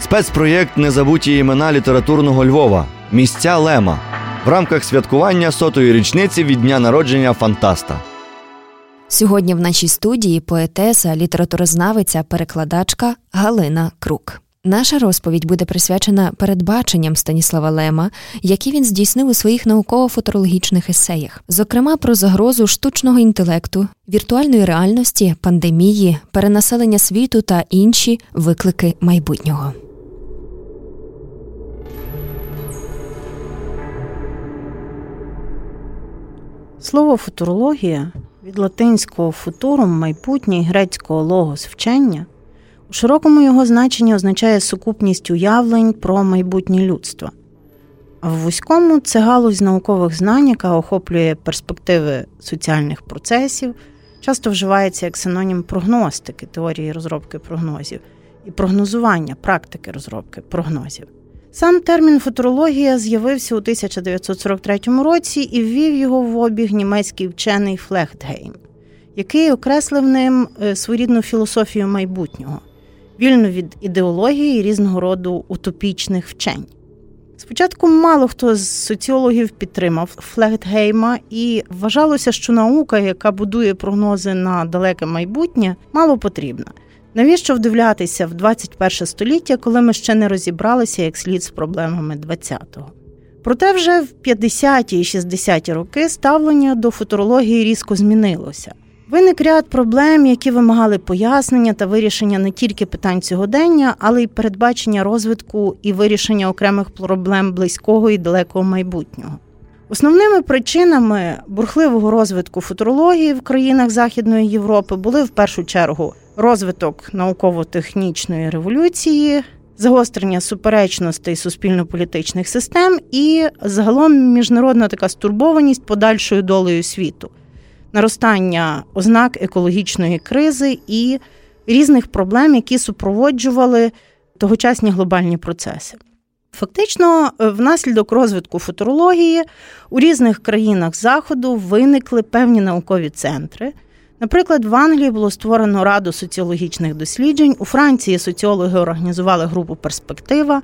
Спецпроєкт Незабуті імена літературного Львова Місця Лема в рамках святкування сотої річниці від дня народження Фантаста. Сьогодні в нашій студії поетеса, літературознавиця, перекладачка Галина Крук. Наша розповідь буде присвячена передбаченням Станіслава Лема, які він здійснив у своїх науково-футурологічних есеях, зокрема про загрозу штучного інтелекту, віртуальної реальності, пандемії, перенаселення світу та інші виклики майбутнього. Слово футурологія від латинського футурум майбутнє і грецького логос вчення у широкому його значенні означає сукупність уявлень про майбутнє людство. А в вузькому це галузь наукових знань, яка охоплює перспективи соціальних процесів, часто вживається як синонім прогностики, теорії розробки прогнозів, і прогнозування практики розробки прогнозів. Сам термін футурологія з'явився у 1943 році і ввів його в обіг німецький вчений Флехтгейм, який окреслив ним е, своєрідну філософію майбутнього, вільну від ідеології і різного роду утопічних вчень. Спочатку мало хто з соціологів підтримав Флехтгейма, і вважалося, що наука, яка будує прогнози на далеке майбутнє, мало потрібна. Навіщо вдивлятися в 21 століття, коли ми ще не розібралися як слід з проблемами 20-го? Проте вже в 50-ті і 60-ті роки ставлення до футурології різко змінилося. Виник ряд проблем, які вимагали пояснення та вирішення не тільки питань сьогодення, але й передбачення розвитку і вирішення окремих проблем близького і далекого майбутнього. Основними причинами бурхливого розвитку футурології в країнах Західної Європи були в першу чергу розвиток науково-технічної революції, загострення суперечностей суспільно-політичних систем і загалом міжнародна така стурбованість подальшою долею світу, наростання ознак екологічної кризи і різних проблем, які супроводжували тогочасні глобальні процеси. Фактично, внаслідок розвитку футурології у різних країнах Заходу виникли певні наукові центри. Наприклад, в Англії було створено раду соціологічних досліджень, у Франції соціологи організували групу Перспектива.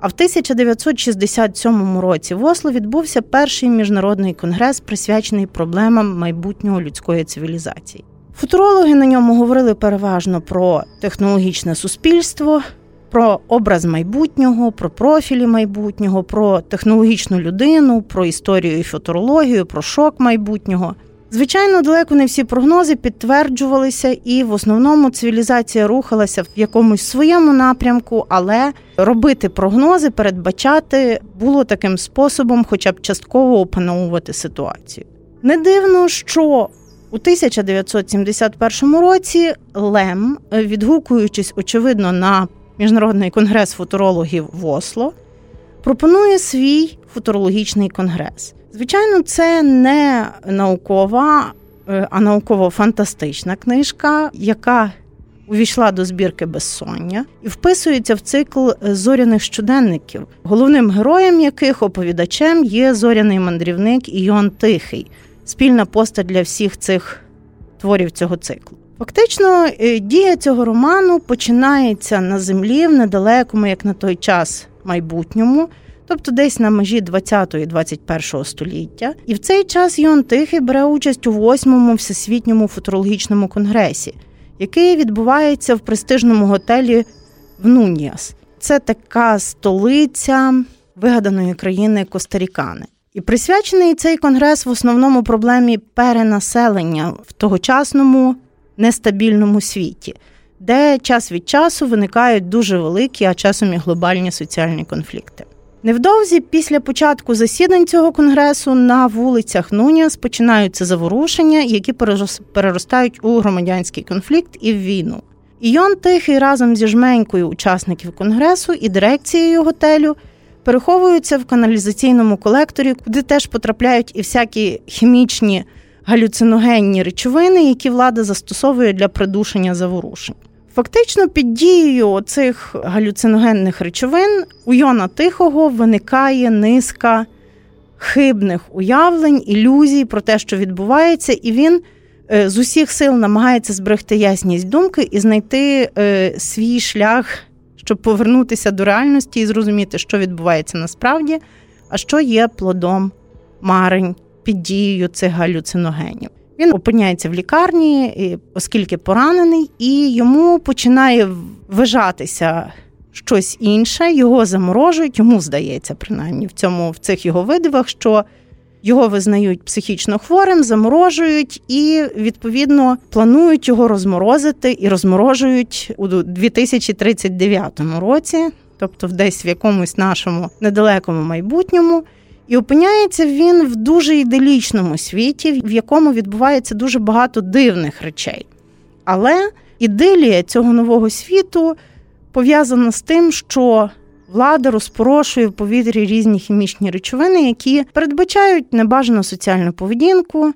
А в 1967 році в Осло відбувся перший міжнародний конгрес, присвячений проблемам майбутнього людської цивілізації. Футурологи на ньому говорили переважно про технологічне суспільство, про образ майбутнього, про профілі майбутнього, про технологічну людину, про історію і футурологію, про шок майбутнього. Звичайно, далеко не всі прогнози підтверджувалися, і в основному цивілізація рухалася в якомусь своєму напрямку, але робити прогнози, передбачати було таким способом, хоча б частково опановувати ситуацію. Не дивно, що у 1971 році Лем, відгукуючись очевидно на міжнародний конгрес футурологів в Осло, пропонує свій футурологічний конгрес. Звичайно, це не наукова, е, а науково-фантастична книжка, яка увійшла до збірки безсоння і вписується в цикл зоряних щоденників, головним героєм яких оповідачем є зоряний мандрівник Іон Тихий, спільна постать для всіх цих творів цього циклу. Фактично, е, дія цього роману починається на землі в недалекому, як на той час, майбутньому тобто десь на межі 20 і 21 століття. І в цей час Йон Тихий бере участь у восьмому всесвітньому футурологічному конгресі, який відбувається в престижному готелі в Нуніас. Це така столиця вигаданої країни Костарікани. І присвячений цей конгрес в основному проблемі перенаселення в тогочасному нестабільному світі, де час від часу виникають дуже великі, а часом і глобальні соціальні конфлікти. Невдовзі після початку засідань цього конгресу на вулицях Нуніас починаються заворушення, які переростають у громадянський конфлікт і в війну. Ійон Тихий разом зі жменькою учасників конгресу і дирекцією готелю переховуються в каналізаційному колекторі, куди теж потрапляють і всякі хімічні галюциногенні речовини, які влада застосовує для придушення заворушень. Фактично, під дією цих галюциногенних речовин у Йона Тихого виникає низка хибних уявлень, ілюзій про те, що відбувається, і він е, з усіх сил намагається зберегти ясність думки і знайти е, свій шлях щоб повернутися до реальності і зрозуміти, що відбувається насправді, а що є плодом марень під дією цих галюциногенів. Він опиняється в лікарні, оскільки поранений, і йому починає вижатися щось інше, його заморожують, йому здається, принаймні в цьому в цих його видивах, що його визнають психічно хворим, заморожують і відповідно планують його розморозити і розморожують у 2039 році, тобто десь в якомусь нашому недалекому майбутньому. І опиняється він в дуже іделічному світі, в якому відбувається дуже багато дивних речей. Але ідилія цього нового світу пов'язана з тим, що влада розпорошує в повітрі різні хімічні речовини, які передбачають небажану соціальну поведінку,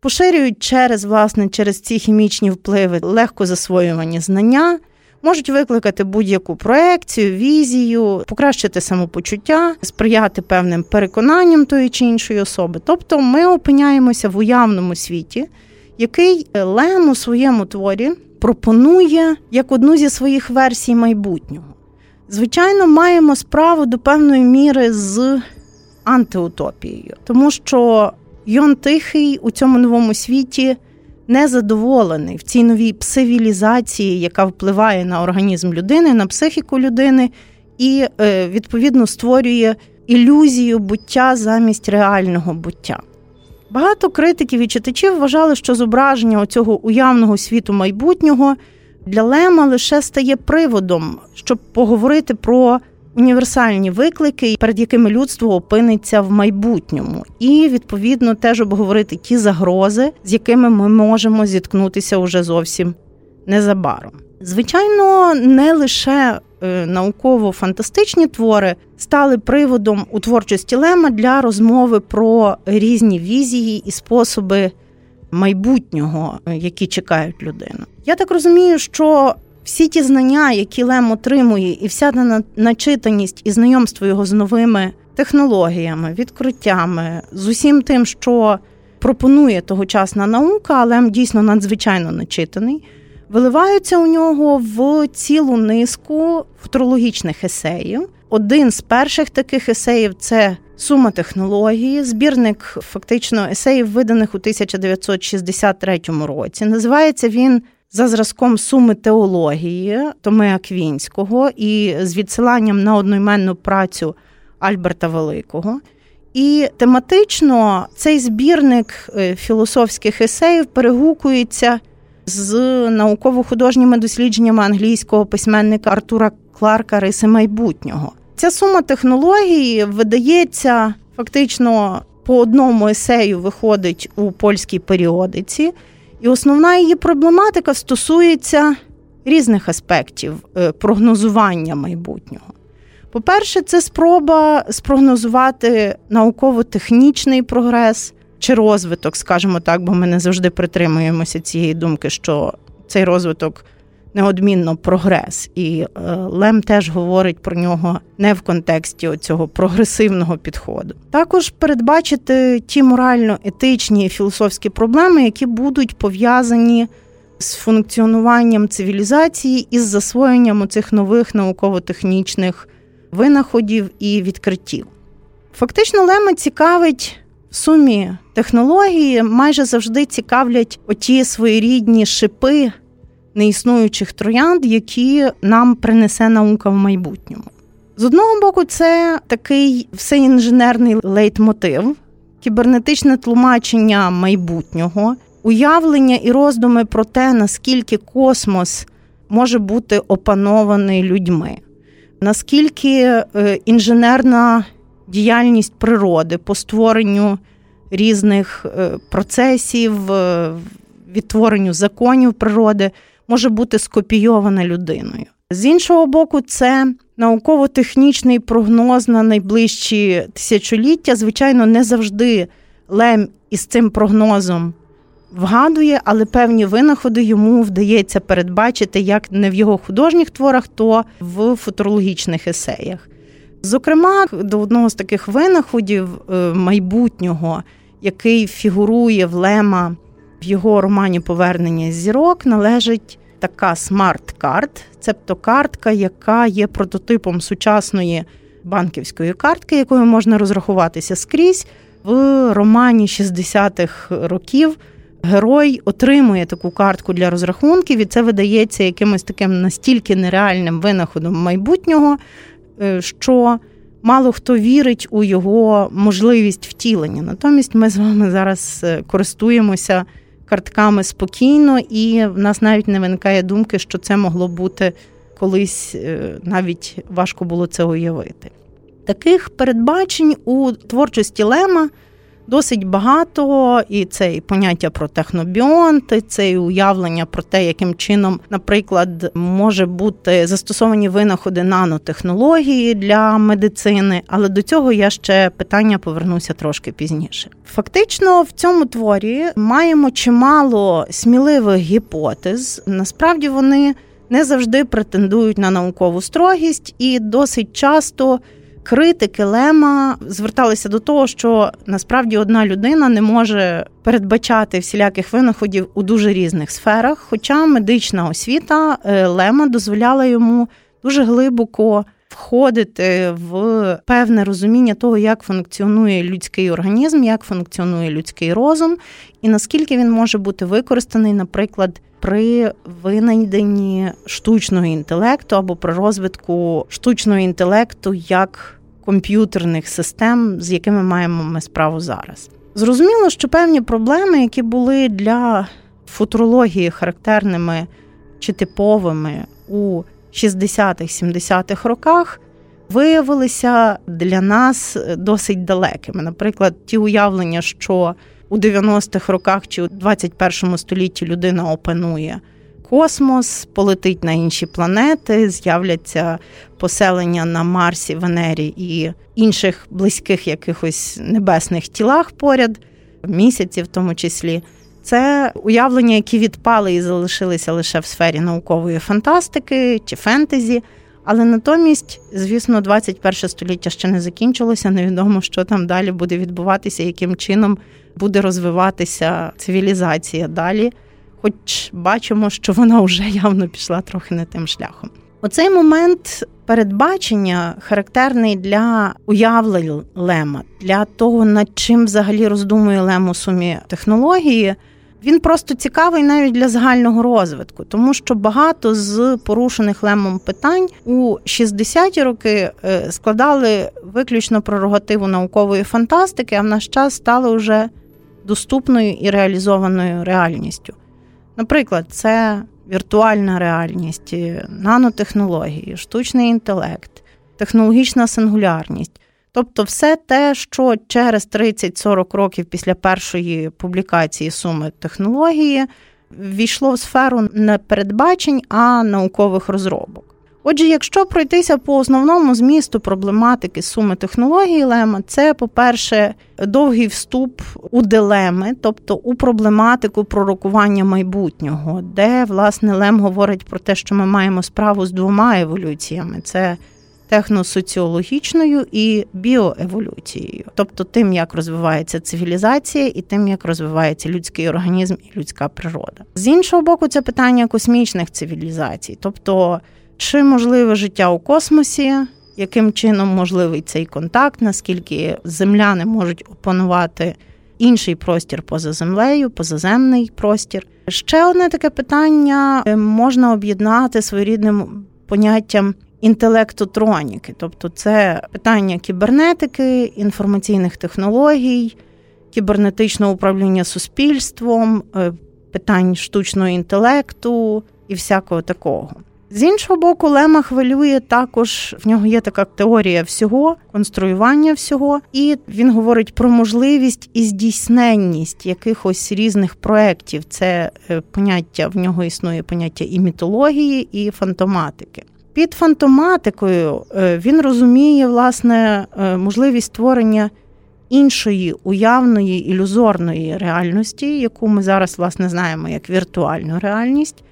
поширюють через власне через ці хімічні впливи легко засвоювані знання можуть викликати будь-яку проекцію, візію, покращити самопочуття, сприяти певним переконанням тої чи іншої особи. Тобто ми опиняємося в уявному світі, який Лем у своєму творі пропонує як одну зі своїх версій майбутнього. Звичайно, маємо справу до певної міри з антиутопією, тому що Йон Тихий у цьому новому світі незадоволений в цій новій псивілізації, яка впливає на організм людини, на психіку людини, і е, відповідно створює ілюзію буття замість реального буття. Багато критиків і читачів вважали, що зображення цього уявного світу майбутнього для Лема лише стає приводом, щоб поговорити про універсальні виклики, перед якими людство опиниться в майбутньому, і відповідно теж обговорити ті загрози, з якими ми можемо зіткнутися уже зовсім незабаром. Звичайно, не лише е, науково-фантастичні твори стали приводом у творчості Лема для розмови про різні візії і способи майбутнього, е, які чекають людину. Я так розумію, що всі ті знання, які Лем отримує, і вся начитаність і знайомство його з новими технологіями, відкриттями, з усім тим, що пропонує тогочасна наука, а Лем дійсно надзвичайно начитаний, виливаються у нього в цілу низку футурологічних есеїв. Один з перших таких есеїв це сума технології, збірник фактично есеїв, виданих у 1963 році. Називається він за зразком суми теології Томи Аквінського і з відсиланням на одноіменну працю Альберта Великого. І тематично цей збірник е, філософських есеїв перегукується з науково-художніми дослідженнями англійського письменника Артура Кларка Риси майбутнього. Ця сума технології видається фактично по одному есею виходить у польській періодиці. І основна її проблематика стосується різних аспектів е, прогнозування майбутнього. По-перше, це спроба спрогнозувати науково-технічний прогрес чи розвиток, скажімо так, бо ми не завжди притримуємося цієї думки, що цей розвиток неодмінно прогрес, і е, Лем теж говорить про нього не в контексті цього прогресивного підходу. Також передбачити ті морально-етичні і філософські проблеми, які будуть пов'язані з функціонуванням цивілізації і з засвоєнням цих нових науково-технічних винаходів і відкриттів. Фактично, Лема цікавить. В сумі технології майже завжди цікавлять оті своєрідні шипи неіснуючих троянд, які нам принесе наука в майбутньому. З одного боку, це такий всеінженерний лейтмотив, кібернетичне тлумачення майбутнього, уявлення і роздуми про те, наскільки космос може бути опанований людьми, наскільки е, інженерна діяльність природи по створенню різних е, процесів, е, відтворенню законів природи може бути скопійована людиною. З іншого боку, це науково-технічний прогноз на найближчі тисячоліття. Звичайно, не завжди Лем із цим прогнозом вгадує, але певні винаходи йому вдається передбачити як не в його художніх творах, то в футурологічних есеях. Зокрема, до одного з таких винаходів е, майбутнього, який фігурує в Лема в його романі Повернення зірок належить така смарт-карт, цебто картка, яка є прототипом сучасної банківської картки, якою можна розрахуватися скрізь. В романі 60-х років герой отримує таку картку для розрахунків, і це видається якимось таким настільки нереальним винаходом майбутнього, е, що мало хто вірить у його можливість втілення. Натомість ми з вами зараз е, користуємося картками спокійно, і в нас навіть не виникає думки, що це могло бути колись е, навіть важко було це уявити. Таких передбачень у творчості Лема досить багато, і це і поняття про технобіонти, це і уявлення про те, яким чином, наприклад, може бути застосовані винаходи нанотехнології для медицини, але до цього я ще питання повернуся трошки пізніше. Фактично, в цьому творі маємо чимало сміливих гіпотез. Насправді вони не завжди претендують на наукову строгість і досить часто критики Лема зверталися до того, що насправді одна людина не може передбачати всіляких винаходів у дуже різних сферах. Хоча медична освіта е, Лема дозволяла йому дуже глибоко. Входити в певне розуміння того, як функціонує людський організм, як функціонує людський розум, і наскільки він може бути використаний, наприклад, при винайденні штучного інтелекту або при розвитку штучного інтелекту як комп'ютерних систем, з якими маємо ми справу зараз. Зрозуміло, що певні проблеми, які були для футурології характерними чи типовими у 60-х-70-х роках, виявилися для нас досить далекими. Наприклад, ті уявлення, що у 90-х роках чи у 21 столітті людина опанує космос, полетить на інші планети, з'являться поселення на Марсі, Венері і інших близьких якихось небесних тілах поряд, місяці в тому числі. Це уявлення, які відпали і залишилися лише в сфері наукової фантастики чи фентезі. Але натомість, звісно, 21 століття ще не закінчилося. Невідомо, що там далі буде відбуватися, яким чином буде розвиватися цивілізація далі хоч бачимо, що вона вже явно пішла трохи не тим шляхом. Оцей момент передбачення характерний для уявлень Лема, для того, над чим взагалі роздумує Лем сумі технології. Він просто цікавий навіть для загального розвитку, тому що багато з порушених лемом питань у 60-ті роки е, складали виключно прерогативу наукової фантастики, а в наш час стали вже доступною і реалізованою реальністю. Наприклад, це віртуальна реальність, нанотехнології, штучний інтелект, технологічна сингулярність. Тобто, все те, що через 30-40 років після першої публікації суми технології війшло в сферу не передбачень, а наукових розробок. Отже, якщо пройтися по основному змісту проблематики суми технології Лема, це, по-перше, довгий вступ у дилеми, тобто у проблематику пророкування майбутнього, де власне Лем говорить про те, що ми маємо справу з двома еволюціями: це техносоціологічною і біоеволюцією, тобто тим, як розвивається цивілізація, і тим, як розвивається людський організм і людська природа. З іншого боку, це питання космічних цивілізацій, тобто. Чи можливе життя у космосі? Яким чином можливий цей контакт? Наскільки земляни можуть опанувати інший простір поза землею, позаземний простір? Ще одне таке питання е, можна об'єднати своєрідним поняттям інтелектотроніки, тобто це питання кібернетики, інформаційних технологій, кібернетичного управління суспільством, е, питань штучного інтелекту і всякого такого. З іншого боку, Лема хвилює також в нього є така теорія всього, конструювання всього, і він говорить про можливість і здійсненність якихось різних проєктів. Це е, поняття в нього існує поняття і мітології, і фантоматики. Під фантоматикою е, він розуміє власне е, можливість створення іншої уявної ілюзорної реальності, яку ми зараз власне знаємо як віртуальну реальність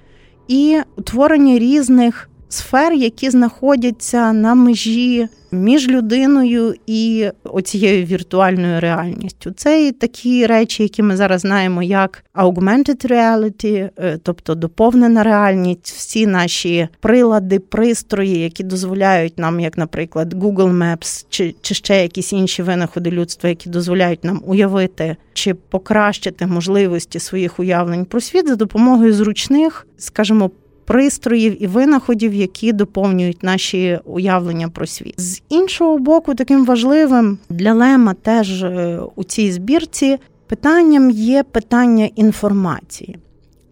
і утворення різних сфер, які знаходяться на межі між людиною і оцією віртуальною реальністю. Це і такі речі, які ми зараз знаємо, як augmented reality, е, тобто доповнена реальність, всі наші прилади, пристрої, які дозволяють нам, як, наприклад, Google Maps чи, чи ще якісь інші винаходи людства, які дозволяють нам уявити чи покращити можливості своїх уявлень про світ за допомогою зручних, скажімо, пристроїв і винаходів, які доповнюють наші уявлення про світ. З іншого боку, таким важливим для Лема теж е, у цій збірці питанням є питання інформації.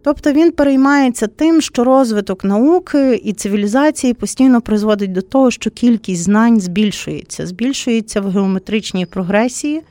Тобто він переймається тим, що розвиток науки і цивілізації постійно призводить до того, що кількість знань збільшується, збільшується в геометричній прогресії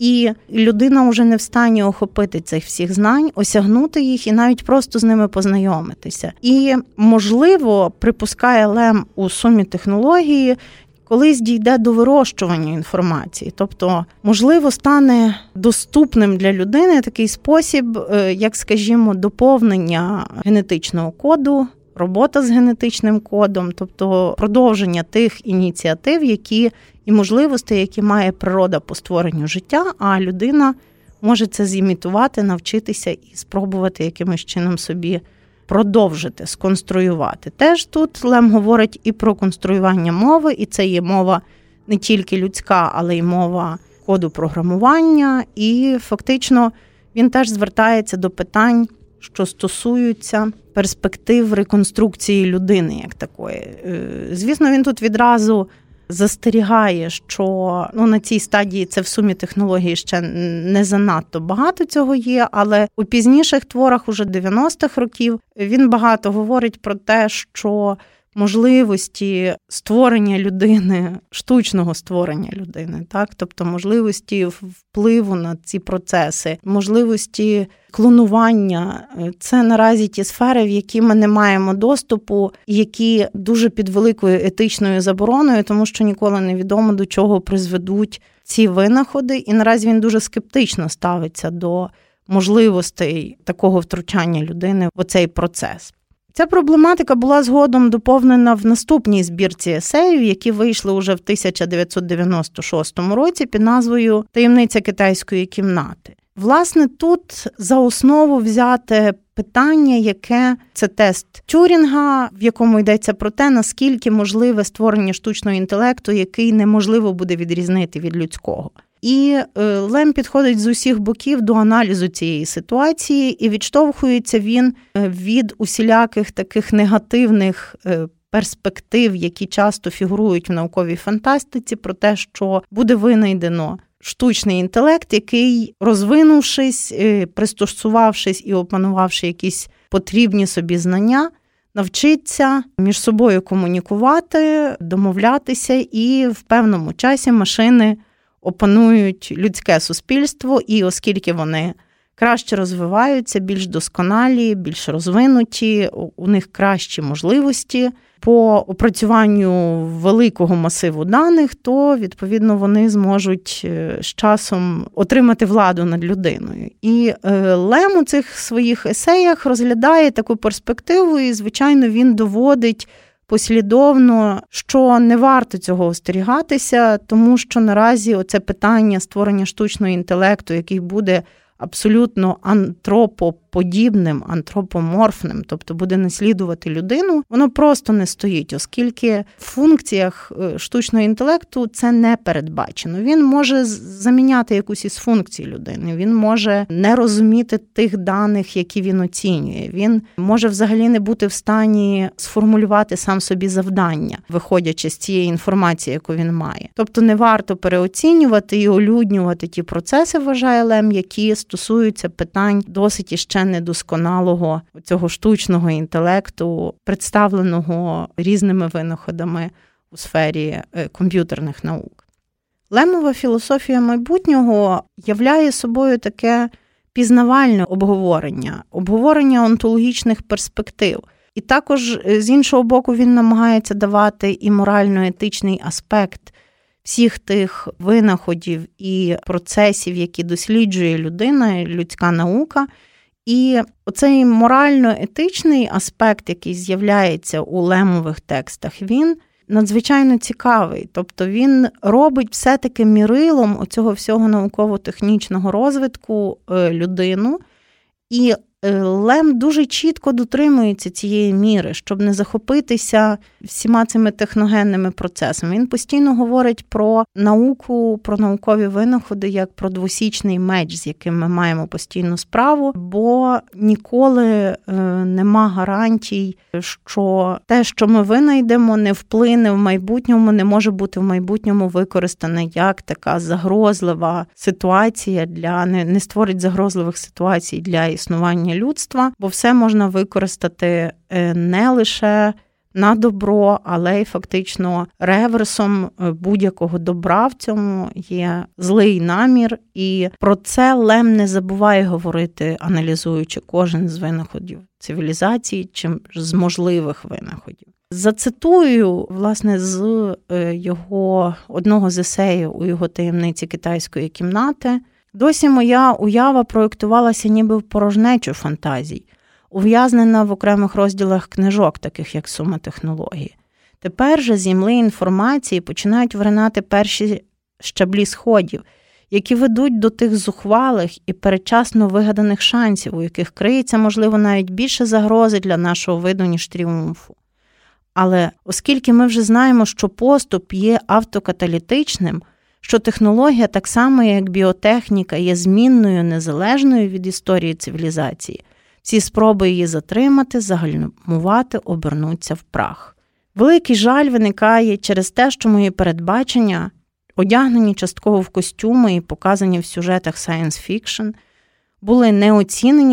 і людина вже не в стані охопити цих всіх знань, осягнути їх і навіть просто з ними познайомитися. І можливо, припускає Лем у сумі технології. Колись дійде до вирощування інформації, тобто, можливо, стане доступним для людини такий спосіб, е, як, скажімо, доповнення генетичного коду, робота з генетичним кодом, тобто продовження тих ініціатив, які і можливостей, які має природа по створенню життя, а людина може це зімітувати, навчитися і спробувати якимось чином собі продовжити, сконструювати. Теж тут Лем говорить і про конструювання мови, і це є мова не тільки людська, але й мова коду програмування. І фактично він теж звертається до питань, що стосуються перспектив реконструкції людини як такої. Е, звісно, він тут відразу застерігає, що ну на цій стадії це в сумі технології ще не занадто багато цього є, але у пізніших творах, уже 90-х років, він багато говорить про те, що можливості створення людини, штучного створення людини, так? Тобто можливості впливу на ці процеси, можливості клонування. Це наразі ті сфери, в які ми не маємо доступу, які дуже під великою етичною забороною, тому що ніколи не відомо до чого призведуть ці винаходи, і наразі він дуже скептично ставиться до можливостей такого втручання людини в цей процес. Ця проблематика була згодом доповнена в наступній збірці есеїв, які вийшли уже в 1996 році під назвою Таємниця китайської кімнати. Власне, тут за основу взяти питання, яке це тест Тюрінга, в якому йдеться про те, наскільки можливе створення штучного інтелекту, який неможливо буде відрізнити від людського. І е, Лем підходить з усіх боків до аналізу цієї ситуації, і відштовхується він е, від усіляких таких негативних. Е, перспектив, які часто фігурують в науковій фантастиці, про те, що буде винайдено штучний інтелект, який, розвинувшись, пристосувавшись і опанувавши якісь потрібні собі знання, навчиться між собою комунікувати, домовлятися, і в певному часі машини опанують людське суспільство, і оскільки вони краще розвиваються, більш досконалі, більш розвинуті, у них кращі можливості по опрацюванню великого масиву даних, то відповідно вони зможуть е, з часом отримати владу над людиною. І е, Лем у цих своїх есеях розглядає таку перспективу, і, звичайно, він доводить послідовно, що не варто цього остерігатися, тому що наразі оце питання створення штучного інтелекту, який буде абсолютно антропоподібним, антропоморфним, тобто буде наслідувати людину, воно просто не стоїть, оскільки в функціях е, штучного інтелекту це не передбачено. Він може заміняти якусь із функцій людини, він може не розуміти тих даних, які він оцінює. Він може взагалі не бути в стані сформулювати сам собі завдання, виходячи з цієї інформації, яку він має. Тобто не варто переоцінювати і олюднювати ті процеси, вважає Лем, які стосуються питань досить іще недосконалого цього штучного інтелекту, представленого різними винаходами у сфері е, комп'ютерних наук. Лемова філософія майбутнього являє собою таке пізнавальне обговорення, обговорення онтологічних перспектив. І також е, з іншого боку він намагається давати і морально-етичний аспект всіх тих винаходів і процесів, які досліджує людина, людська наука, І оцей морально-етичний аспект, який з'являється у лемових текстах, він надзвичайно цікавий. Тобто він робить все-таки мірилом оцього всього науково-технічного розвитку е, людину. І Лем дуже чітко дотримується цієї міри, щоб не захопитися всіма цими техногенними процесами. Він постійно говорить про науку, про наукові винаходи як про двосічний меч, з яким ми маємо постійну справу, бо ніколи е, нема гарантій, що те, що ми винайдемо, не вплине в майбутньому, не може бути в майбутньому використане як така загрозлива ситуація для не, не створить загрозливих ситуацій для існування існування людства, бо все можна використати е, не лише на добро, але й фактично реверсом е, будь-якого добра в цьому є злий намір, і про це Лем не забуває говорити, аналізуючи кожен з винаходів цивілізації чи з можливих винаходів. Зацитую, власне, з е, його одного з есеїв у його таємниці китайської кімнати. Досі моя уява проєктувалася ніби в порожнечу фантазій, ув'язнена в окремих розділах книжок, таких як сума технології. Тепер же мли інформації починають вринати перші щаблі сходів, які ведуть до тих зухвалих і передчасно вигаданих шансів, у яких криється, можливо, навіть більше загрози для нашого виду, ніж тріумфу. Але оскільки ми вже знаємо, що поступ є автокаталітичним, що технологія, так само як біотехніка, є змінною незалежною від історії цивілізації, всі спроби її затримати, загальмувати, обернуться в прах. Великий жаль виникає через те, що мої передбачення, одягнені частково в костюми і показані в сюжетах science fiction, були не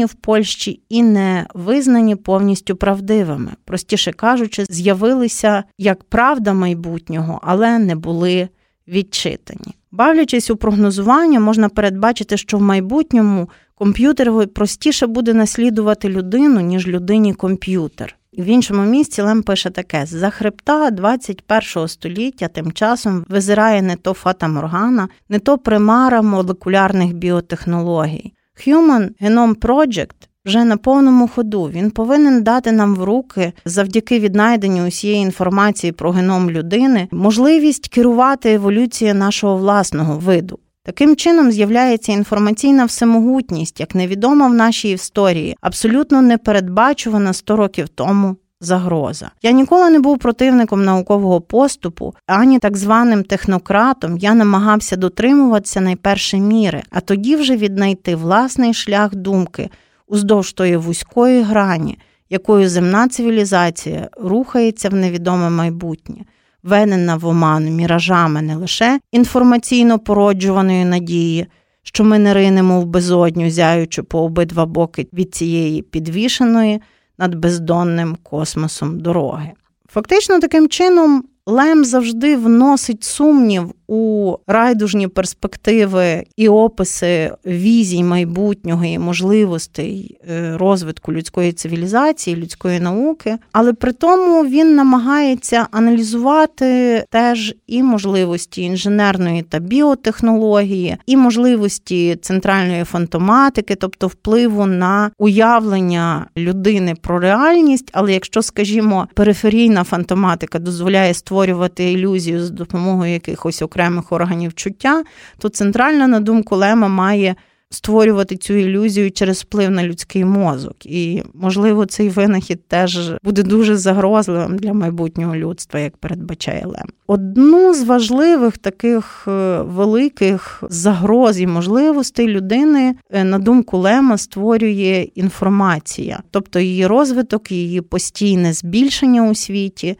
в Польщі і не визнані повністю правдивими, простіше кажучи, з'явилися як правда майбутнього, але не були відчитані. Бавлячись у прогнозування, можна передбачити, що в майбутньому комп'ютер простіше буде наслідувати людину, ніж людині комп'ютер. І в іншому місці Лем пише таке: за хребта 21 століття тим часом визирає не то Фата Моргана, не то примара молекулярних біотехнологій. Human Genome Project вже на повному ходу. Він повинен дати нам в руки завдяки віднайденню усієї інформації про геном людини можливість керувати еволюцією нашого власного виду. Таким чином з'являється інформаційна всемогутність, як невідома в нашій історії, абсолютно непередбачувана 100 років тому. Загроза. Я ніколи не був противником наукового поступу, ані так званим технократом я намагався дотримуватися найперше міри, а тоді вже віднайти власний шлях думки, уздовж тої вузької грані, якою земна цивілізація рухається в невідоме майбутнє, венена в оман міражами не лише інформаційно породжуваної надії, що ми не ринемо в безодню, зяючи по обидва боки від цієї підвішеної над бездонним космосом дороги. Фактично, таким чином Лем завжди вносить сумнів у райдужні перспективи і описи візій майбутнього і можливостей е, розвитку людської цивілізації, людської науки, але при тому він намагається аналізувати теж і можливості інженерної та біотехнології, і можливості центральної фантоматики, тобто впливу на уявлення людини про реальність. Але якщо, скажімо, периферійна фантоматика дозволяє створювати ілюзію з допомогою якихось окремих органів чуття, то центральна, на думку Лема, має створювати цю ілюзію через вплив на людський мозок. І, можливо, цей винахід теж буде дуже загрозливим для майбутнього людства, як передбачає Лем. Одну з важливих таких е, великих загроз і можливостей людини, е, на думку Лема, створює інформація, тобто її розвиток, її постійне збільшення у світі.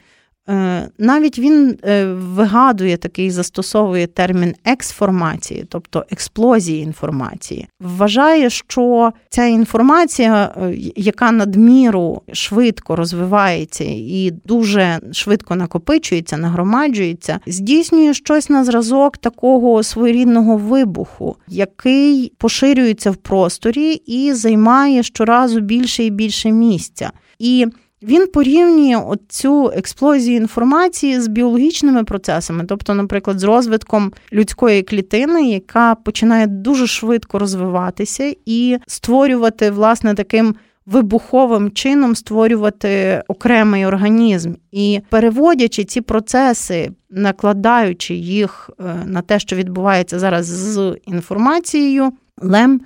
Е, навіть він е, вигадує такий, застосовує термін ексформації, тобто експлозії інформації. Вважає, що ця інформація, е, яка надміру швидко розвивається і дуже швидко накопичується, нагромаджується, здійснює щось на зразок такого своєрідного вибуху, який поширюється в просторі і займає щоразу більше і більше місця. І він порівнює цю експлозію інформації з біологічними процесами, тобто, наприклад, з розвитком людської клітини, яка починає дуже швидко розвиватися і створювати власне таким. Вибуховим чином створювати окремий організм і переводячи ці процеси, накладаючи їх е, на те, що відбувається зараз з інформацією, Лем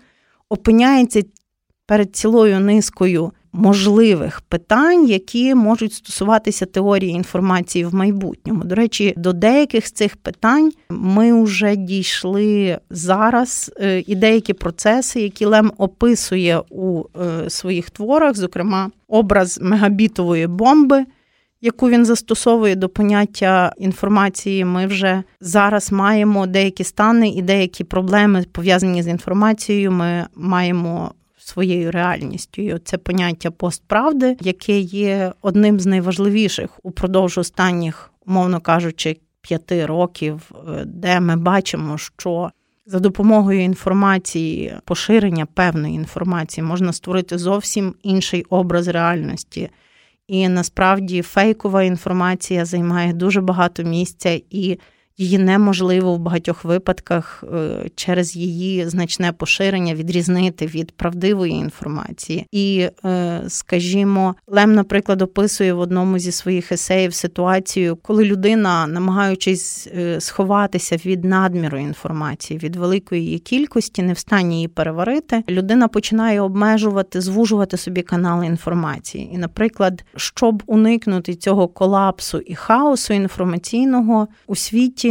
опиняється перед цілою низкою можливих питань, які можуть стосуватися теорії інформації в майбутньому. До речі, до деяких з цих питань ми вже дійшли зараз, е, і деякі процеси, які Лем описує у е, своїх творах, зокрема, образ мегабітової бомби. Яку він застосовує до поняття інформації, ми вже зараз маємо деякі стани і деякі проблеми пов'язані з інформацією. Ми маємо своєю реальністю. І Це поняття постправди, яке є одним з найважливіших упродовж останніх, умовно кажучи, п'яти років, е, де ми бачимо, що за допомогою інформації, поширення певної інформації можна створити зовсім інший образ реальності. І насправді фейкова інформація займає дуже багато місця і її неможливо в багатьох випадках е, через її значне поширення відрізнити від правдивої інформації. І, е, скажімо, Лем, наприклад, описує в одному зі своїх есеїв ситуацію, коли людина, намагаючись е, сховатися від надміру інформації, від великої її кількості, не в стані її переварити, людина починає обмежувати, звужувати собі канали інформації. І, наприклад, щоб уникнути цього колапсу і хаосу інформаційного у світі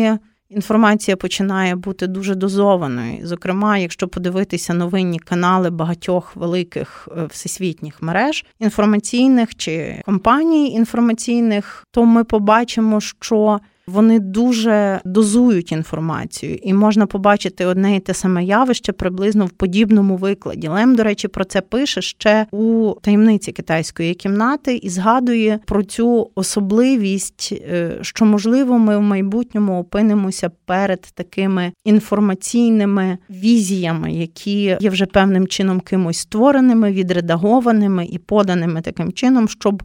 інформація починає бути дуже дозованою. Зокрема, якщо подивитися новинні канали багатьох великих е, всесвітніх мереж інформаційних чи компаній інформаційних, то ми побачимо, що вони дуже дозують інформацію, і можна побачити одне і те саме явище приблизно в подібному викладі. Лем, до речі, про це пише ще у таємниці китайської кімнати і згадує про цю особливість, е, що можливо ми в майбутньому опинимося перед такими інформаційними візіями, які є вже певним чином кимось створеними, відредагованими і поданими таким чином, щоб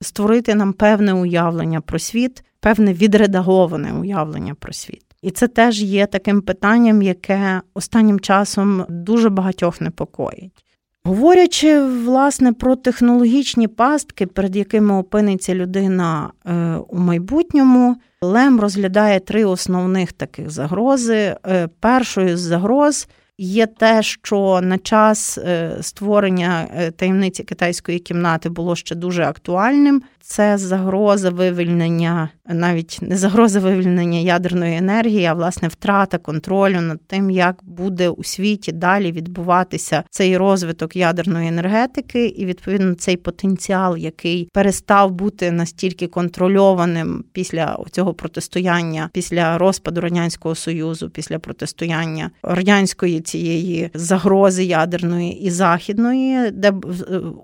створити нам певне уявлення про світ, певне відредаговане уявлення про світ. І це теж є таким питанням, яке останнім часом дуже багатьох непокоїть. Говорячи власне про технологічні пастки, перед якими опиниться людина е, у майбутньому, Лем розглядає три основних таких загрози. Е, першою з загроз Є те, що на час е, створення таємниці китайської кімнати було ще дуже актуальним. Це загроза вивільнення, навіть не загроза вивільнення ядерної енергії, а власне втрата контролю над тим, як буде у світі далі відбуватися цей розвиток ядерної енергетики, і відповідно цей потенціал, який перестав бути настільки контрольованим після цього протистояння, після розпаду радянського союзу, після протистояння радянської цієї загрози ядерної і західної, де е,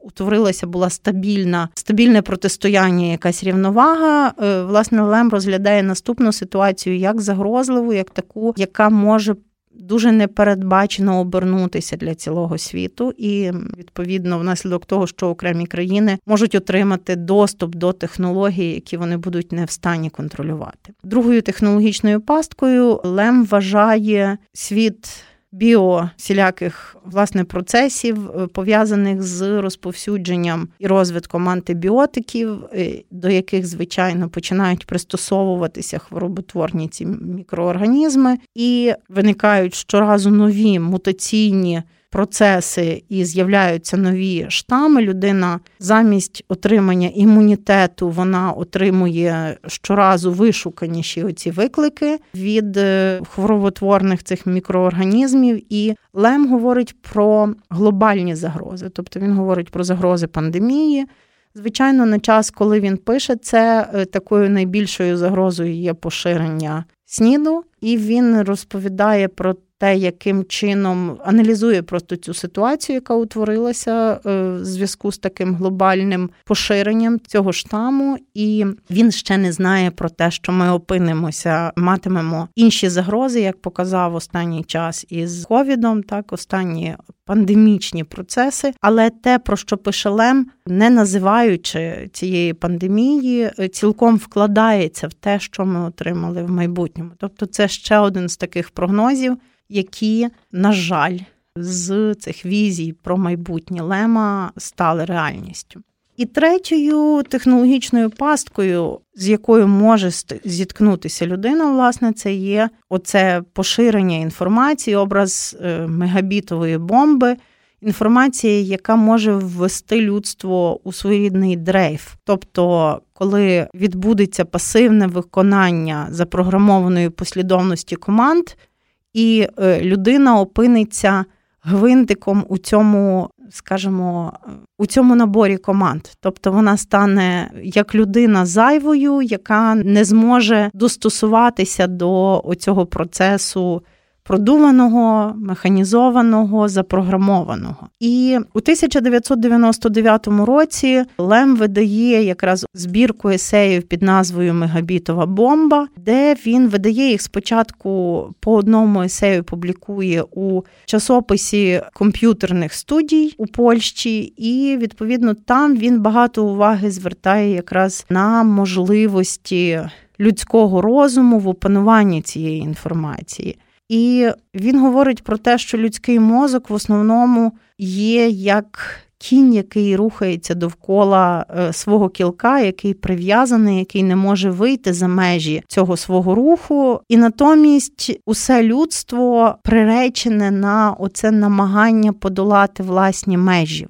утворилася була стабільна стабільне протистояння, якась рівновага. Е, власне, Лем розглядає наступну ситуацію як загрозливу, як таку, яка може. Дуже непередбачено обернутися для цілого світу, і відповідно, внаслідок того, що окремі країни можуть отримати доступ до технологій, які вони будуть не в стані контролювати. Другою технологічною пасткою Лем вважає світ біо всіляких власне процесів, е, пов'язаних з розповсюдженням і розвитком антибіотиків, е, до яких звичайно починають пристосовуватися хвороботворні ці мікроорганізми, і виникають щоразу нові мутаційні процеси і з'являються нові штами. Людина замість отримання імунітету вона отримує щоразу вишуканіші оці виклики від е, хвороботворних цих мікроорганізмів. І Лем говорить про глобальні загрози, тобто він говорить про загрози пандемії. Звичайно, на час, коли він пише це, е, такою найбільшою загрозою є поширення сніду, і він розповідає про те, яким чином аналізує просто цю ситуацію, яка утворилася е, в зв'язку з таким глобальним поширенням цього штаму, і він ще не знає про те, що ми опинимося, матимемо інші загрози, як показав останній час із ковідом, так останні пандемічні процеси, але те, про що пише Лем, не називаючи цієї пандемії, цілком вкладається в те, що ми отримали в майбутньому. Тобто, це ще один з таких прогнозів, які, на жаль, з цих візій про майбутнє Лема стали реальністю. І третьою технологічною пасткою, з якою може зіткнутися людина, власне, це є оце поширення інформації, образ е, мегабітової бомби, інформація, яка може ввести людство у своєрідний дрейф. Тобто, коли відбудеться пасивне виконання запрограмованої послідовності команд, і е, людина опиниться гвинтиком у цьому скажімо, у цьому наборі команд. Тобто вона стане як людина зайвою, яка не зможе достосуватися до цього процесу продуманого, механізованого, запрограмованого. І у 1999 році Лем видає якраз збірку есеїв під назвою Мегабітова бомба, де він видає їх спочатку по одному есею публікує у часописі комп'ютерних студій у Польщі, і відповідно там він багато уваги звертає якраз на можливості людського розуму в опануванні цієї інформації. І він говорить про те, що людський мозок в основному є як кінь, який рухається довкола е, свого кілка, який прив'язаний, який не може вийти за межі цього свого руху, і натомість усе людство приречене на оце намагання подолати власні межі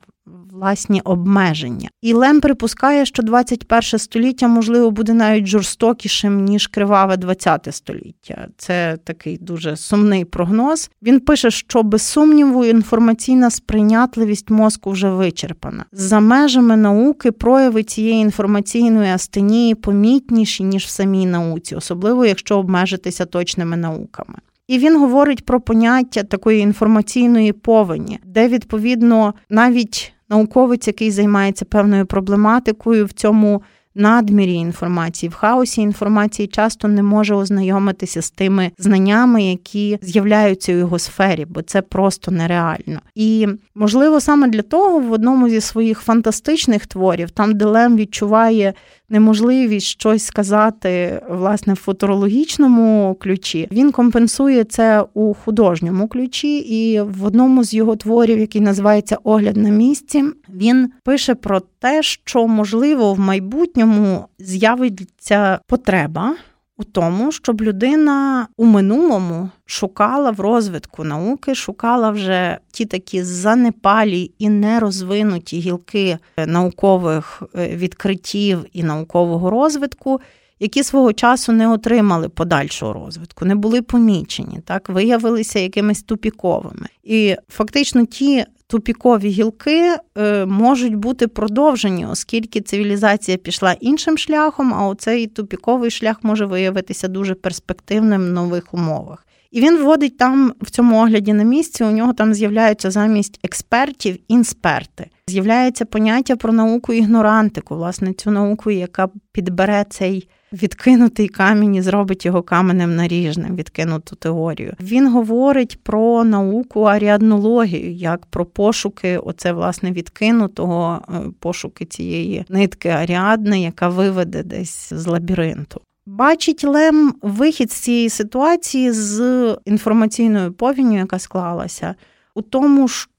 власні обмеження. І Лем припускає, що 21 століття, можливо, буде навіть жорстокішим, ніж криваве 20 століття. Це такий дуже сумний прогноз. Він пише, що без сумніву інформаційна сприйнятливість мозку вже вичерпана. За межами науки прояви цієї інформаційної астенії помітніші, ніж в самій науці, особливо якщо обмежитися точними науками. І він говорить про поняття такої інформаційної повені, де відповідно навіть науковець, який займається певною проблематикою в цьому надмірі інформації, в хаосі інформації часто не може ознайомитися з тими знаннями, які з'являються у його сфері, бо це просто нереально. І можливо саме для того в одному зі своїх фантастичних творів, там де Лем відчуває неможливість щось сказати власне в футурологічному ключі, він компенсує це у художньому ключі, і в одному з його творів, який називається Огляд на місці, він пише про те, що можливо в майбутньому з'явиться потреба у тому, щоб людина у минулому шукала в розвитку науки, шукала вже ті такі занепалі і нерозвинуті гілки наукових е, відкриттів і наукового розвитку. Які свого часу не отримали подальшого розвитку, не були помічені, так виявилися якимись тупіковими. І фактично ті тупікові гілки е, можуть бути продовжені, оскільки цивілізація пішла іншим шляхом, а оцей тупіковий шлях може виявитися дуже перспективним в нових умовах. І він вводить там в цьому огляді на місці. У нього там з'являються замість експертів інсперти. З'являється поняття про науку ігнорантику, власне, цю науку, яка підбере цей відкинутий камінь і зробить його каменем наріжним, відкинуту теорію. Він говорить про науку аріаднологію, як про пошуки, оце власне відкинутого е, пошуки цієї нитки аріадни, яка виведе десь з лабіринту. Бачить Лем вихід з цієї ситуації з інформаційною повінню, яка склалася, у тому, що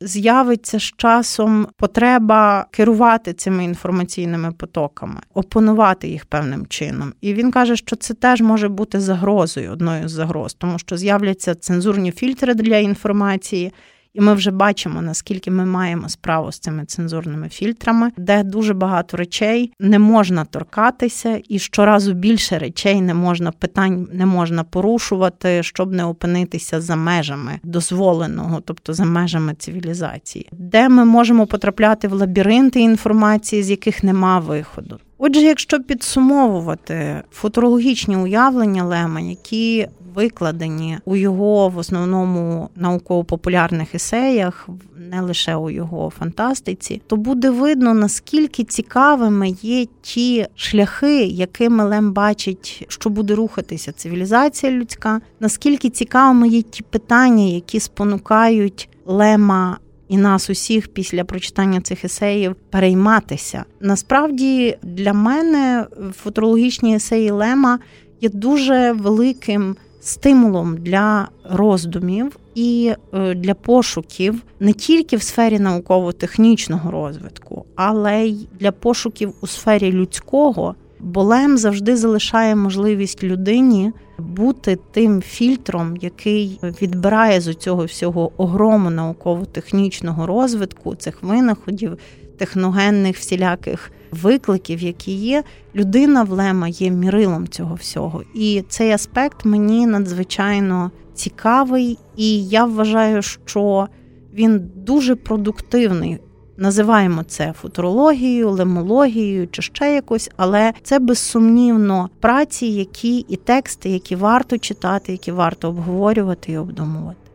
з'явиться з часом потреба керувати цими інформаційними потоками, опанувати їх певним чином. І він каже, що це теж може бути загрозою, одною з загроз, тому що з'являться цензурні фільтри для інформації. І ми вже бачимо, наскільки ми маємо справу з цими цензурними фільтрами, де дуже багато речей не можна торкатися, і щоразу більше речей не можна питань не можна порушувати, щоб не опинитися за межами дозволеного, тобто за межами цивілізації, де ми можемо потрапляти в лабіринти інформації, з яких нема виходу. Отже, якщо підсумовувати футурологічні уявлення Лема, які викладені у його в основному науково-популярних есеях, не лише у його фантастиці, то буде видно наскільки цікавими є ті шляхи, якими Лем бачить, що буде рухатися цивілізація людська, наскільки цікавими є ті питання, які спонукають Лема і нас усіх після прочитання цих есеїв перейматися. Насправді для мене футурологічні есеї Лема є дуже великим стимулом для роздумів і е, для пошуків не тільки в сфері науково-технічного розвитку, але й для пошуків у сфері людського. Бо Лем завжди залишає можливість людині бути тим фільтром, який відбирає з цього всього огрому науково-технічного розвитку, цих винаходів, техногенних всіляких викликів, які є. Людина в Лема є мірилом цього всього. І цей аспект мені надзвичайно цікавий, і я вважаю, що він дуже продуктивний Називаємо це футурологією, лемологією чи ще якось, але це безсумнівно праці, які і тексти, які варто читати, які варто обговорювати і обдумувати.